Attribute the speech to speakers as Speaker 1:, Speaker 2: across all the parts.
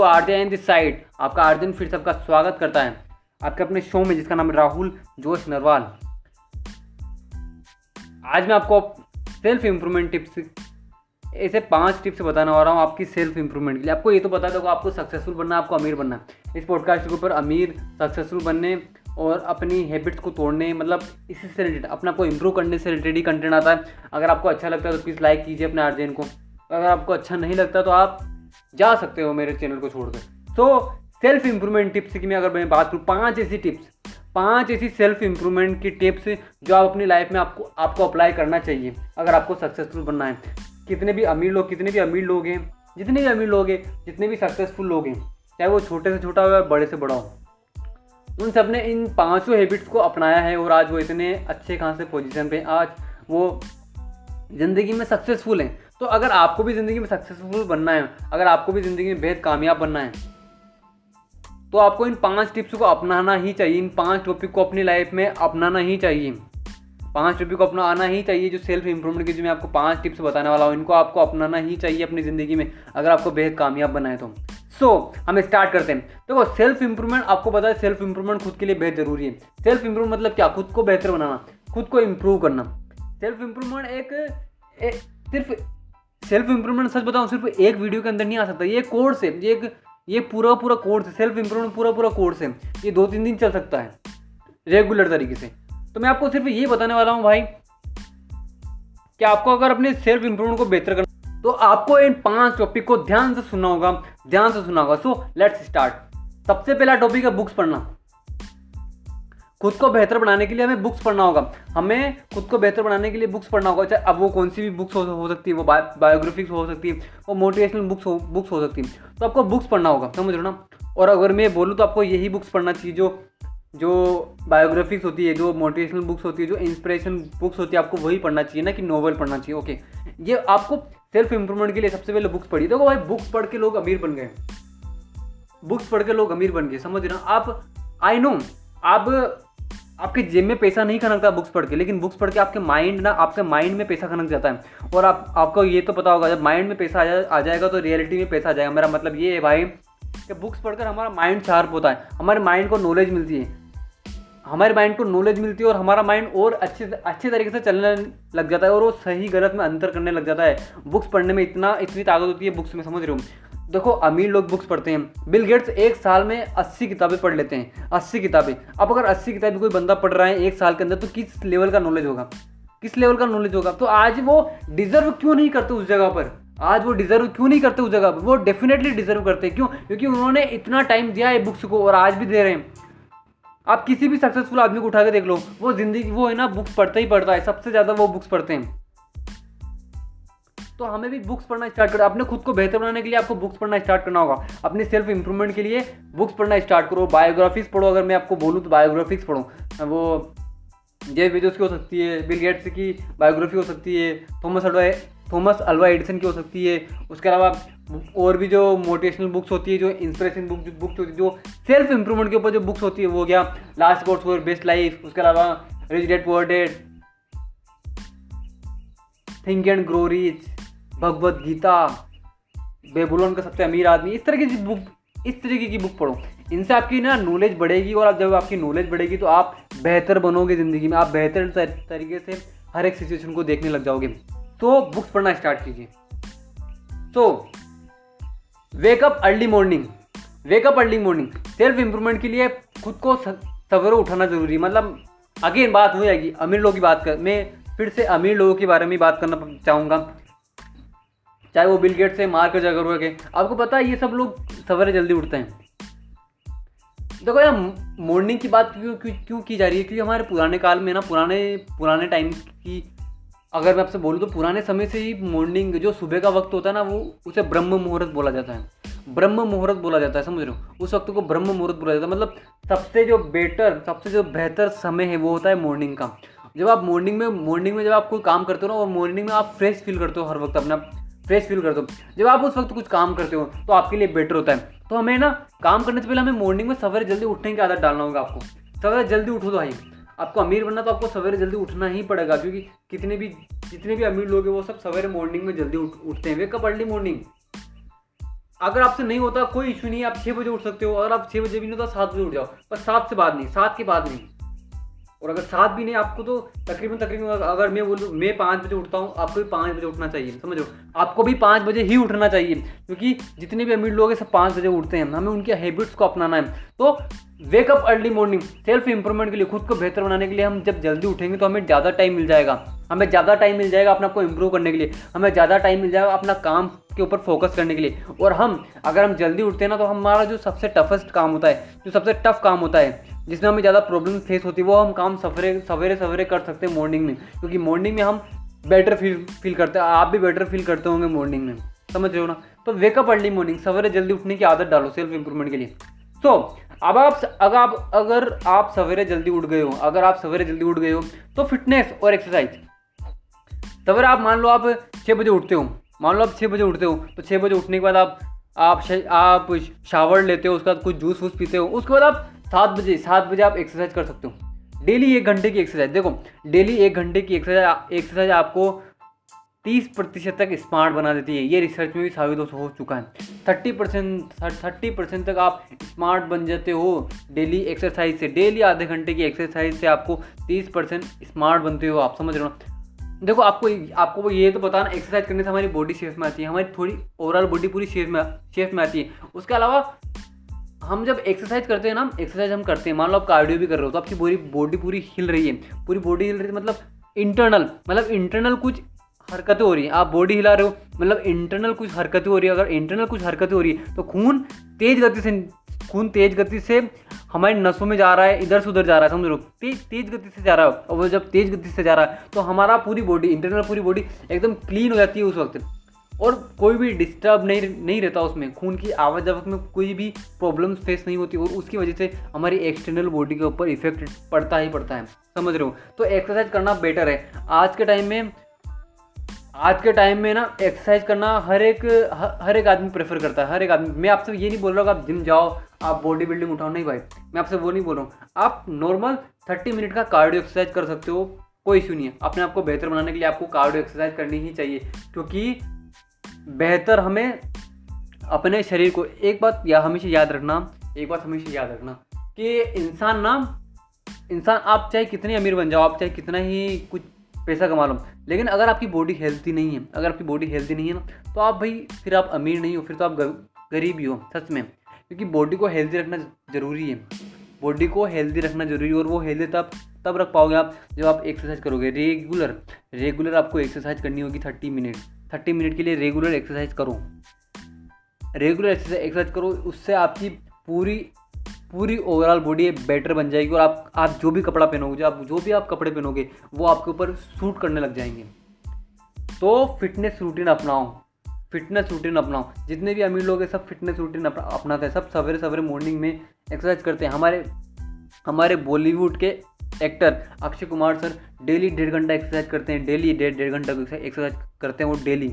Speaker 1: आर्जन this side, आपका आर्जन फिर सबका स्वागत करता है। आपके अपने शो में, जिसका नाम है राहुल जोश नरवाल। आज मैं आपको सेल्फ इम्प्रूवमेंट टिप्स ऐसे पाँच टिप्स बताने वाला हूँ आपकी सेल्फ इम्प्रूवमेंट के लिए। आपको ये तो बता दो आपको सक्सेसफुल बनना आपको अमीर बनना इस पॉडकास्ट के ऊपर अमीर सक्सेसफुल बनने और अपनी हैबिट्स को तोड़ने मतलब इसी से रिलेटेड अपने आपको इम्प्रूव करने से रिलेटेड ही कंटेंट आता है। अगर आपको अच्छा लगता है तो प्लीज़ लाइक कीजिए अपने आर्जन को। अगर आपको अच्छा नहीं लगता तो आप जा सकते हो मेरे चैनल को छोड़कर। तो सेल्फ इम्प्रूवमेंट टिप्स की मैं अगर मैं बात करूँ, पाँच ऐसी टिप्स पाँच ऐसी सेल्फ इम्प्रूवमेंट की टिप्स जो आप अपनी लाइफ में आपको आपको अप्लाई करना चाहिए, अगर आपको सक्सेसफुल बनना है। कितने भी अमीर लोग, कितने भी अमीर लोग हैं, जितने भी अमीर लोग हैं, जितने भी सक्सेसफुल लोग हैं, चाहे वो छोटे से छोटा हो या बड़े से बड़ा हो, उन सबने इन पाँचों हैबिट्स को अपनाया है और आज वो इतने अच्छे खासे पोजीशन पे आज वो ज़िंदगी में सक्सेसफुल हैं। तो अगर आपको भी ज़िंदगी में सक्सेसफुल बनना है अगर आपको भी ज़िंदगी में बेहद कामयाब बनना है तो आपको इन पाँच टिप्स को अपनाना ही चाहिए इन पाँच टॉपिक को अपनी लाइफ में अपनाना ही चाहिए। पाँच टॉपिक को अपना आना ही चाहिए जो सेल्फ इंप्रूवमेंट की जो मैं आपको पाँच टिप्स बताने वाला हूँ इनको आपको अपनाना ही चाहिए अपनी ज़िंदगी में अगर आपको बेहद कामयाब बनना है तो। सो so, हम स्टार्ट करते हैं। देखो तो सेल्फ इंप्रूवमेंट आपको पता है सेल्फ इंप्रूवमेंट खुद के लिए बेहद ज़रूरी है। सेल्फ इंप्रूव मतलब क्या? खुद को बेहतर बनाना खुद को इम्प्रूव करना। सेल्फ इंप्रूवमेंट एक सिर्फ़ सेल्फ इंप्रूवमेंट सच बताऊँ, सिर्फ़ एक वीडियो के अंदर नहीं आ सकता। ये कोर्स है, ये एक, ये पूरा पूरा कोर्स है, सेल्फ इंप्रूवमेंट पूरा पूरा कोर्स है। ये दो तीन दिन चल सकता है, रेगुलर तरीके से। तो मैं आपको सिर्फ़ ये बताने वाला हूँ भाई कि आपको अगर अपने सेल्फ इंप्रूवमेंट को बेहतर करना तो आपको इन पाँच टॉपिक को ध्यान से सुनना होगा, ध्यान से सुनना होगा। सो लेट्स स्टार्ट सबसे पहला टॉपिक है बुक्स पढ़ना। खुद को बेहतर बनाने के लिए हमें बुक्स पढ़ना होगा। हमें खुद को बेहतर बनाने के लिए बुक्स पढ़ना होगा। चाहे अब वो कौन सी भी बुक्स हो, हो सकती है वो बा, बायोग्राफिक्स हो सकती है वो मोटिवेशनल बुक्स हो बुक्स हो सकती है। तो आपको बुक्स पढ़ना होगा समझ रहे हो ना? और अगर मैं बोलूँ तो आपको यही बुक्स पढ़ना चाहिए जो जो बायोग्राफिक्स होती है जो मोटिवेशनल बुक्स होती है जो इंस्पिरेशन बुक्स होती है आपको वही पढ़ना चाहिए ना कि नॉवल पढ़ना चाहिए। ओके ये आपको सेल्फ इंप्रूवमेंट के लिए सबसे पहले बुक्स पढ़ी देखो भाई बुक्स पढ़ के लोग अमीर बन गए। बुक्स पढ़ के लोग अमीर बन गए समझ रहे ना? आप आई नो आप आपके जेब में पैसा नहीं खनकता बुक्स पढ़ के लेकिन बुक्स पढ़ के आपके माइंड ना आपके माइंड में पैसा खनक जाता है। और आप आपको ये तो पता होगा जब माइंड में पैसा आ, आ जाएगा तो रियलिटी में पैसा आ जाएगा। मेरा मतलब ये है भाई कि बुक्स पढ़कर हमारा माइंड शार्प होता है। हमारे माइंड को नॉलेज मिलती है। हमारे माइंड को नॉलेज मिलती है और हमारा माइंड और अच्छे अच्छे तरीके से चलने लग जाता है और वो सही गलत में अंतर करने लग जाता है। बुक्स पढ़ने में इतना इतनी ताकत होती है बुक्स में समझ रहे हो? देखो, अमीर लोग बुक्स पढ़ते हैं। बिल गेट्स एक साल में अस्सी किताबें पढ़ लेते हैं। अस्सी किताबें। अब अगर अस्सी किताबें कोई बंदा पढ़ रहा है एक साल के अंदर तो किस लेवल का नॉलेज होगा? किस लेवल का नॉलेज होगा? तो आज वो डिजर्व क्यों नहीं करते उस जगह पर? आज वो डिजर्व क्यों नहीं करते उस जगह पर? वो डेफिनेटली डिजर्व करते क्यों? क्योंकि उन्होंने इतना टाइम दिया है बुक्स को और आज भी दे रहे हैं। आप किसी भी सक्सेसफुल आदमी को उठा के देख लो, वो ज़िंदगी, वो है ना बुक्स पढ़ता ही पढ़ता है। सबसे ज़्यादा वो बुक्स पढ़ते हैं। तो हमें भी बुक्स पढ़ना स्टार्ट करो। अपने खुद को बेहतर बनाने के लिए आपको बुक्स पढ़ना स्टार्ट करना होगा। अपने सेल्फ इंप्रूवमेंट के लिए बुक्स पढ़ना स्टार्ट करो। बायोग्राफीज पढ़ो। अगर मैं आपको बोलूँ तो बायोग्राफीज पढ़ो। वो जे बेजोस की हो सकती है बिल गेट्स की बायोग्राफी हो सकती है Thomas Alva Thomas Alva Edison की हो सकती है। उसके अलावा और भी जो मोटिवेशनल बुक्स होती है, जो इंस्पिरेशन बुक बुक्स होती है, जो सेल्फ इंप्रूवमेंट के ऊपर जो बुक्स होती है, वो हो गया last course for best life उसके अलावा rich dad poor dad think and grow rich Bhagavad Gita, Babylon का सबसे अमीर आदमी, इस तरह की बुक इस तरीके की बुक पढ़ो। इनसे आपकी ना नॉलेज बढ़ेगी और आप जब आपकी नॉलेज बढ़ेगी तो आप बेहतर बनोगे ज़िंदगी में। आप बेहतर तरीके से हर एक सिचुएशन को देखने लग जाओगे। तो बुक्स पढ़ना स्टार्ट कीजिए। तो wake up early morning wake up early morning self improvement के लिए खुद को सवेरे उठाना ज़रूरी। है मतलब अगेन बात हो जाएगी, अमीर लोगों की बात कर, मैं फिर से अमीर लोगों के बारे में बात करना चाहूँगा। चाहे वो बिल गेट से मार मार्क जगरबर्ग के। आपको पता है, ये सब लोग सवेरे जल्दी उठते हैं। देखो यार मॉर्निंग की बात क्यों क्यों क्यों की जा रही है? क्योंकि हमारे पुराने काल में ना, पुराने पुराने टाइम की, अगर मैं आपसे बोलूँ तो पुराने समय से ही मॉर्निंग जो सुबह का वक्त होता है ना, वो, उसे ब्रह्म मुहूर्त बोला जाता है। ब्रह्म मुहूर्त बोला जाता है, समझ रहे हो? उस वक्त को ब्रह्म मुहूर्त बोला जाता है। मतलब सबसे जो बेटर सबसे जो बेहतर समय है, वो होता है मॉर्निंग का। जब आप मॉर्निंग में मॉर्निंग में जब आप कोई काम करते हो ना, और मॉर्निंग में आप फ्रेश फील करते हो हर वक्त अपना फ्रेश फील करते हो। जब आप उस वक्त कुछ काम करते हो तो आपके लिए बेटर होता है। तो हमें ना, काम करने से पहले हमें मॉर्निंग में सवेरे जल्दी उठने की आदत डालना होगा आपको। सवेरे जल्दी उठो तो भाई। आपको अमीर बनना तो आपको सवेरे जल्दी उठना ही पड़ेगा, क्योंकि कितने भी, जितने भी अमीर लोग हैं, वो सब सवेरे मॉर्निंग में जल्दी उठ, उठते हैं। वेकअप अर्ली मॉर्निंग अगर आपसे नहीं होता, कोई इशू नहीं है, आप छः बजे उठ सकते हो। अगर आप छः बजे भी नहीं होता, सात बजे उठ जाओ। पर सात से बाद नहीं, सात के बाद नहीं। और अगर सात भी नहीं, आपको तो तकरीबन तकरीबन अगर मैं बोलूँ, मैं पाँच बजे उठता हूँ, आपको भी पाँच बजे उठना चाहिए, समझो आपको भी पाँच बजे ही उठना चाहिए, क्योंकि जितने भी अमीर लोग हैं, सब पाँच बजे उठते हैं। हमें उनके हैबिट्स को अपनाना है। तो wake up early morning self improvement के लिए, खुद को बेहतर बनाने के लिए हम जब जल्दी उठेंगे तो हमें ज़्यादा टाइम मिल जाएगा। हमें ज़्यादा टाइम मिल जाएगा अपना को इम्प्रूव करने के लिए। हमें ज़्यादा टाइम मिल जाएगा अपना काम के ऊपर फोकस करने के लिए। और हम, अगर हम जल्दी उठते हैं ना तो हमारा जो सबसे टफेस्ट काम होता है, जो सबसे टफ काम होता है जिसमें हमें ज़्यादा प्रॉब्लम फेस होती है वो हम काम सवेरे सवेरे सवेरे कर सकते हैं मॉर्निंग में। क्योंकि मॉर्निंग में हम बेटर फील फील करते हैं। आप भी बेटर फील करते होंगे मॉर्निंग में। समझ रहे हो ना? तो वेकअप अर्ली मॉर्निंग सवेरे जल्दी उठने की आदत डालो सेल्फ इंप्रूवमेंट के लिए। सो so, अब आप अगर आप अगर आप सवेरे जल्दी उठ गए हो अगर आप सवेरे जल्दी उठ गए हो तो फिटनेस और एक्सरसाइज सवेरे आप मान लो आप छः बजे उठते हो मान लो आप छः बजे उठते हो तो छः बजे उठने के बाद आप आप शावर लेते हो उसके बाद कुछ जूस वूस पीते हो उसके बाद आप सात बजे सात बजे आप एक्सरसाइज कर सकते हो। डेली एक घंटे की एक्सरसाइज देखो, डेली एक घंटे की एक्सरसाइज एक्सरसाइज आपको तीस प्रतिशत तक स्मार्ट बना देती है। ये रिसर्च में भी साबित हो चुका है। थर्टी परसेंट थर्टी परसेंट तक आप स्मार्ट बन जाते हो डेली एक्सरसाइज से। डेली आधे घंटे की एक्सरसाइज से आपको तीस परसेंट स्मार्ट बनते हो, आप समझ रहे हो देखो, आपको आपको ये तो बताना एक्सरसाइज करने से हमारी बॉडी शेप में आती है, हमारी थोड़ी ओवरऑल बॉडी पूरी शेप में शेप में आती है। उसके अलावा हम जब एक्सरसाइज करते हैं ना एक्सरसाइज हम करते हैं। मान लो आप कार्डियो भी कर रहे हो तो आपकी पूरी बॉडी पूरी हिल रही है। पूरी बॉडी हिल रही है मतलब इंटरनल मतलब इंटरनल कुछ हरकतें हो रही हैं। आप बॉडी हिला रहे हो मतलब इंटरनल कुछ हरकतें हो रही है। अगर इंटरनल कुछ हरकतें हो रही है तो खून तेज गति से, खून तेज गति से हमारे नसों में जा रहा है, इधर से उधर जा रहा है, समझ लो तेज तेज गति से जा रहा है। और वो जब तेज गति से जा रहा है तो हमारा पूरी बॉडी इंटरनल पूरी बॉडी एकदम क्लीन हो जाती है उस वक्त। और कोई भी डिस्टर्ब नहीं नहीं रहता उसमें। खून की आवाजावक में कोई भी प्रॉब्लम्स फेस नहीं होती और उसकी वजह से हमारी एक्सटर्नल बॉडी के ऊपर इफ़ेक्ट पड़ता ही पड़ता है। समझ रहे हो? तो एक्सरसाइज करना बेटर है। आज के टाइम में, आज के टाइम में ना एक्सरसाइज करना हर एक हर एक आदमी प्रेफर करता है, हर एक आदमी। मैं आपसे ये नहीं बोल रहा हूँ आप जिम जाओ, आप बॉडी बिल्डिंग उठाओ। नहीं भाई, मैं आपसे वो नहीं बोल रहा हूँ। आप नॉर्मल थर्टी मिनट का कार्डियो एक्सरसाइज कर सकते हो, कोई इशू नहीं है। अपने आप को बेहतर बनाने के लिए आपको कार्डियो एक्सरसाइज करनी ही चाहिए, क्योंकि बेहतर हमें अपने शरीर को एक बात या हमेशा याद रखना, एक बात हमेशा याद रखना कि इंसान ना, इंसान आप चाहे कितने अमीर बन जाओ, आप चाहे कितना ही कुछ पैसा कमा लो, लेकिन अगर आपकी बॉडी हेल्थी नहीं है, अगर आपकी बॉडी हेल्थी नहीं है ना तो आप भाई फिर आप अमीर नहीं हो, फिर तो आप गरीब ही हो, सच में। क्योंकि बॉडी को हेल्दी रखना ज़रूरी है। बॉडी को हेल्दी रखना ज़रूरी है और वो हेल्दी तब तब रख पाओगे आप जब आप एक्सरसाइज करोगे। रेगुलर रेगुलर आपको एक्सरसाइज करनी होगी थर्टी मिनट थर्टी मिनट के लिए रेगुलर एक्सरसाइज करो। रेगुलर एक्सरसाइज करो, उससे आपकी पूरी पूरी ओवरऑल बॉडी बेटर बन जाएगी और आप आप जो भी कपड़ा पहनोगे आप, जो भी आप कपड़े पहनोगे, वो आपके ऊपर सूट करने लग जाएँगे। तो फिटनेस रूटीन अपनाओ। फिटनेस रूटीन अपनाओ। जितने भी अमीर लोग हैं, सब फिटनेस रूटीन अपना, अपनाते हैं। सब सवेरे सवेरे मॉर्निंग में एक्सरसाइज करते हैं। हमारे हमारे बॉलीवुड के actor Akshay Kumar sir daily डेढ़ घंटा एक्सरसाइज करते हैं डेली डेढ़ डेढ़ घंटा एक्सरसाइज करते हैं वो डेली।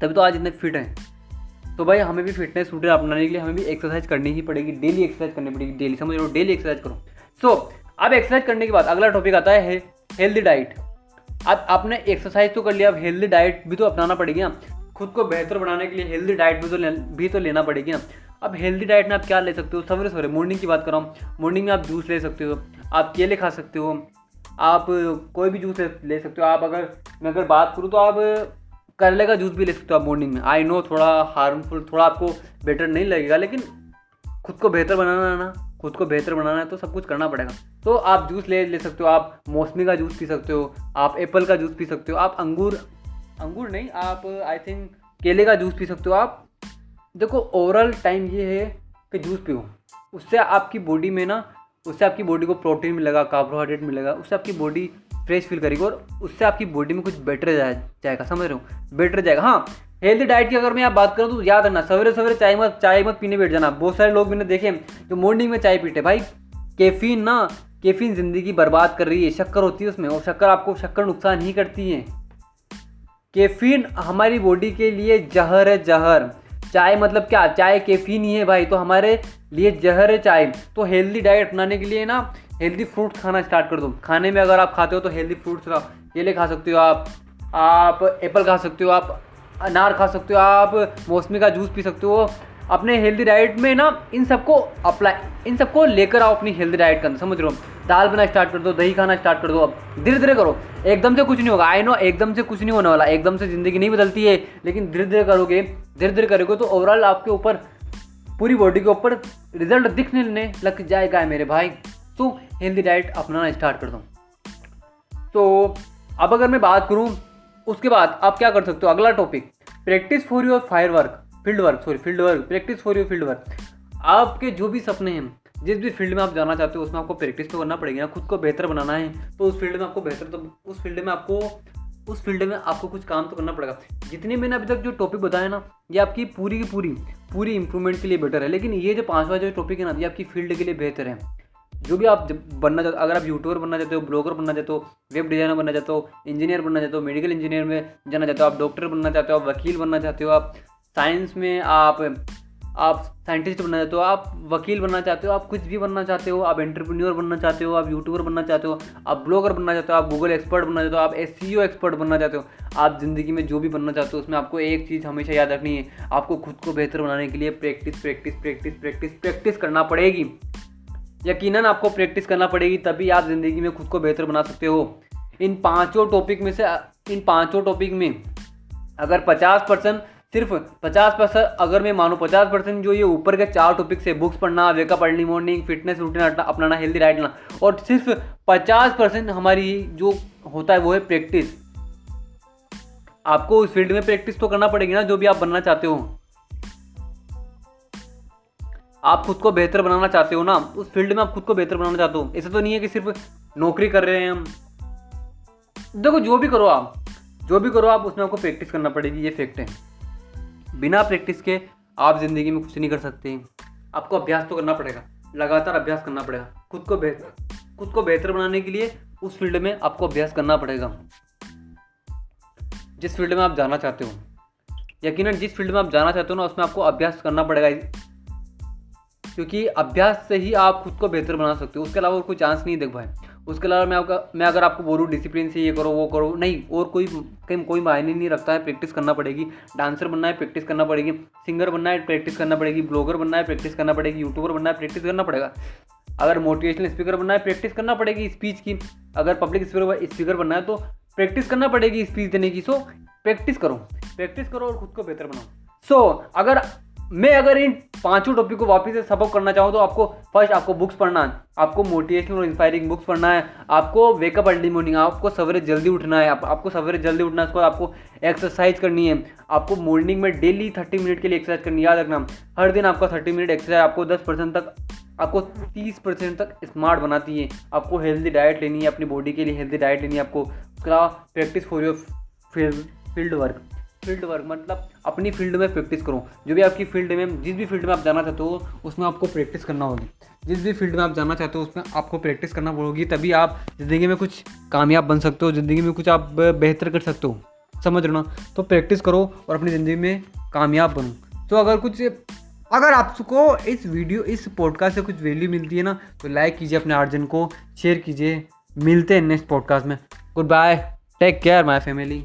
Speaker 1: तभी तो आज इतने फिट हैं। तो भाई हमें भी फिटनेस रूटीन अपनाने के लिए हमें भी एक्सरसाइज करनी ही पड़ेगी डेली एक्सरसाइज करनी पड़ेगी डेली समझ लो डेली एक्सरसाइज करो। सो अब एक्सरसाइज करने के बाद अगला टॉपिक आता है हेल्दी डाइट अब आपने एक्सरसाइज तो कर लिया अब हेल्दी डाइट भी तो अपनाना पड़ेगी ना। खुद को बेहतर बनाने के लिए हेल्दी डाइट भी तो ले, भी तो लेना पड़ेगी ना। अब हेल्दी डाइट में आप क्या ले सकते हो? सवेरे सवेरे मॉर्निंग की बात कर रहा हूँ। मॉर्निंग में आप जूस ले सकते हो। आप केले खा सकते हो। आप कोई भी जूस ले सकते हो। आप अगर, मैं अगर बात करूँ तो आप करले का जूस भी ले सकते हो आप मॉर्निंग में। आई नो थोड़ा हार्मफुल थोड़ा आपको बेटर नहीं लगेगा, लेकिन खुद को बेहतर बनाना है ना। खुद को बेहतर बनाना है तो सब कुछ करना पड़ेगा। तो आप जूस ले ले सकते हो। आप मौसमी का जूस पी सकते हो। आप एप्पल का जूस पी सकते हो। आप अंगूर अंगूर नहीं, आप आई थिंक केले का जूस पी सकते हो। आप देखो ओवरऑल टाइम ये है कि जूस पियो। उससे आपकी बॉडी में ना, उससे आपकी बॉडी को प्रोटीन मिलेगा कार्बोहाइड्रेट मिलेगा, उससे आपकी बॉडी फ्रेश फील करेगी और उससे आपकी बॉडी में कुछ बेटर जाएगा, समझ रहे हो? बेटर जाएगा। हाँ हेल्दी डाइट की अगर मैं आप बात करूँ तो याद रखना, सवेरे सवेरे चाय मत चाय मत पीने बैठ जाना। बहुत सारे लोग मैंने देखे जो मॉर्निंग में चाय पीते भाई कैफीन ना कैफीन ज़िंदगी बर्बाद कर रही है, शक्कर होती है उसमें और शक्कर आपको, शक्कर नुकसान ही करती है। कैफीन हमारी बॉडी के लिए जहर है जहर। चाय मतलब क्या? चाय कैफीन ही है भाई। तो हमारे लिए जहर है चाय। तो हेल्दी डाइट अपनाने के लिए ना हेल्दी फ्रूट्स खाना स्टार्ट कर दो। खाने में अगर आप खाते हो तो हेल्दी फ्रूट्स केले खा सकते हो आप। आप एप्पल खा सकते हो, आप अनार खा सकते हो, आप मौसमी का जूस पी सकते हो। अपने हेल्दी डाइट में ना, इन सबको अप्लाई इन सबको लेकर आओ अपनी हेल्दी डाइट के समझ रहे हो? दाल बना स्टार्ट कर दो, दही खाना स्टार्ट कर दो। अब धीरे धीरे करो। एकदम से कुछ नहीं होगा। आई नो एकदम से कुछ नहीं होने वाला। एकदम से ज़िंदगी नहीं बदलती है, लेकिन धीरे धीरे करोगे, धीरे धीरे करोगे तो ओवरऑल आपके ऊपर, पूरी बॉडी के ऊपर रिज़ल्ट दिखने लग जाएगा मेरे भाई। तो हेल्दी डाइट अपनाना स्टार्ट कर दो। तो अब अगर मैं बात करूँ, उसके बाद आप क्या कर सकते हो? अगला topic practice for your fire work field work sorry field work practice for your field work आपके जो भी सपने हैं जिस भी फ़ील्ड में आप जाना चाहते हो, उसमें आपको प्रैक्टिस तो करना पड़ेगी ना, खुद को बेहतर बनाना है। तो उस फ़ील्ड में आपको बेहतर तो उस फ़ील्ड में आपको, उस फ़ील्ड में आपको कुछ काम तो करना पड़ेगा। जितने मैंने अभी तक जो टॉपिक बताया ना, ये आपकी पूरी की पूरी पूरी इंप्रूवमेंट के लिए बेटर है। लेकिन ये जो पाँचवा जो टॉपिक है ना, ये आपकी फ़ील्ड के लिए बेहतर है। जो भी आप बनना चाहते, अगर आप यूट्यूबर बनना चाहते हो ब्लॉगर बनना चाहते हो वेब डिज़ाइनर बनना चाहते हो इंजीनियर बनना चाहते हो मेडिकल इंजीनियर में जाना चाहते हो, आप डॉक्टर बनना चाहते हो, आप वकील बनना चाहते हो, आप साइंस में आप आप साइंटिस्ट बनना चाहते हो, आप वकील बनना चाहते हो, आप कुछ भी बनना चाहते हो, आप एंटरप्रेन्योर बनना चाहते हो, आप यूट्यूबर बनना चाहते हो, आप ब्लॉगर बनना चाहते हो, आप गूगल एक्सपर्ट बनना चाहते हो, आप एस एक्सपर्ट बनना चाहते हो, आप ज़िंदगी में जो भी बनना चाहते हो, उसमें आपको एक चीज़ हमेशा याद रखनी है, आपको खुद को बेहतर बनाने के लिए practice practice practice practice practice करना पड़ेगी। यकीनन आपको प्रैक्टिस करना पड़ेगी, तभी आप ज़िंदगी में खुद को बेहतर बना सकते हो। इन पाँचों टॉपिक में से, इन पाँचों टॉपिक में अगर पचास परसेंट सिर्फ़ पचास परसेंट अगर मैं मानूँ पचास परसेंट जो ये ऊपर के चार टॉपिक से बुक्स पढ़ना wake up early morning fitness routine अपनाना हेल्दी डाइट लेना और सिर्फ़ पचास परसेंट हमारी जो होता है वो है प्रैक्टिस आपको उस फ़ील्ड में प्रैक्टिस तो करना पड़ेगी ना, जो भी आप बनना चाहते हो। आप खुद को बेहतर बनाना चाहते हो ना, उस फ़ील्ड में आप खुद को बेहतर बनाना चाहते हो। ऐसा तो नहीं है कि सिर्फ़ नौकरी कर रहे हैं हम। देखो, जो भी करो आप, जो भी करो आप, उसमें आपको प्रैक्टिस करना पड़ेगी, ये फैक्ट है। बिना प्रैक्टिस के आप ज़िंदगी में कुछ नहीं कर सकते। आपको अभ्यास तो करना पड़ेगा, लगातार अभ्यास करना पड़ेगा। खुद को बेहतर खुद को बेहतर बनाने के लिए उस फ़ील्ड में आपको अभ्यास करना पड़ेगा। जिस फ़ील्ड में आप जाना चाहते हो। यकीनन जिस फ़ील्ड में आप जाना चाहते हो ना, उसमें आपको अभ्यास करना पड़ेगा। क्योंकि अभ्यास से ही आप खुद को बेहतर बना सकते हो। उसके अलावा और कोई चांस नहीं देख भाई। उसके अलावा मैं आपका मैं अगर आपको बोलूँ डिसिप्लिन से ये करो वो करो नहीं और कोई कहीं कोई मायने नहीं रखता है प्रैक्टिस करना पड़ेगी। डांसर बनना है प्रैक्टिस करना पड़ेगी। सिंगर बनना है प्रैक्टिस करना पड़ेगी। ब्लॉगर बनना है प्रैक्टिस करना पड़ेगी। यूट्यूबर बनना है प्रैक्टिस करना पड़ेगा। अगर मोटिवेशनल स्पीकर बनना है प्रैक्टिस करना पड़ेगी स्पीच की। अगर पब्लिक स्पीकर बनना है तो प्रैक्टिस करना पड़ेगी स्पीच देने की। सो प्रैक्टिस करो। प्रैक्टिस करो और खुद को बेहतर बनाओ। सो so, अगर मैं अगर इन पाँचों टॉपिक को वापस से सबक करना चाहूँ तो आपको फ़र्स्ट आपको बुक्स पढ़ना है। आपको मोटिवेशनल और इंस्पायरिंग बुक्स पढ़ना है। आपको वेकअप अर्ली मॉर्निंग आपको सवेरे जल्दी उठना है। आप, आपको सवेरे जल्दी उठना है उसके बाद आपको एक्सरसाइज करनी है। आपको मॉर्निंग में डेली थर्टी मिनट के लिए एक्सरसाइज करनी याद रखना। हर दिन आपका थर्टी मिनट एक्सरसाइज आपको दस परसेंट तक आपको तीस परसेंट तक स्मार्ट बनाती है। आपको हेल्दी डाइट लेनी है अपनी बॉडी के लिए हेल्दी डाइट लेनी है। आपको उसका practice for your field work field work मतलब अपनी फ़ील्ड में प्रैक्टिस करो। जो भी आपकी फ़ील्ड में, जिस भी फ़ील्ड में आप जाना चाहते हो, उसमें आपको प्रैक्टिस करना होगी। जिस भी फ़ील्ड में आप जाना चाहते हो, उसमें आपको प्रैक्टिस करना पड़ेगी तभी आप ज़िंदगी में कुछ कामयाब बन सकते हो, ज़िंदगी में कुछ आप बेहतर कर सकते हो। समझ रहे ना? तो प्रैक्टिस करो और अपनी ज़िंदगी में कामयाब बनो। तो अगर कुछ, अगर आपको इस वीडियो, इस पॉडकास्ट से कुछ वैल्यू मिलती है ना तो लाइक कीजिए अपने आर्जन को शेयर कीजिए। मिलते हैं नेक्स्ट पॉडकास्ट में। Goodbye take care my family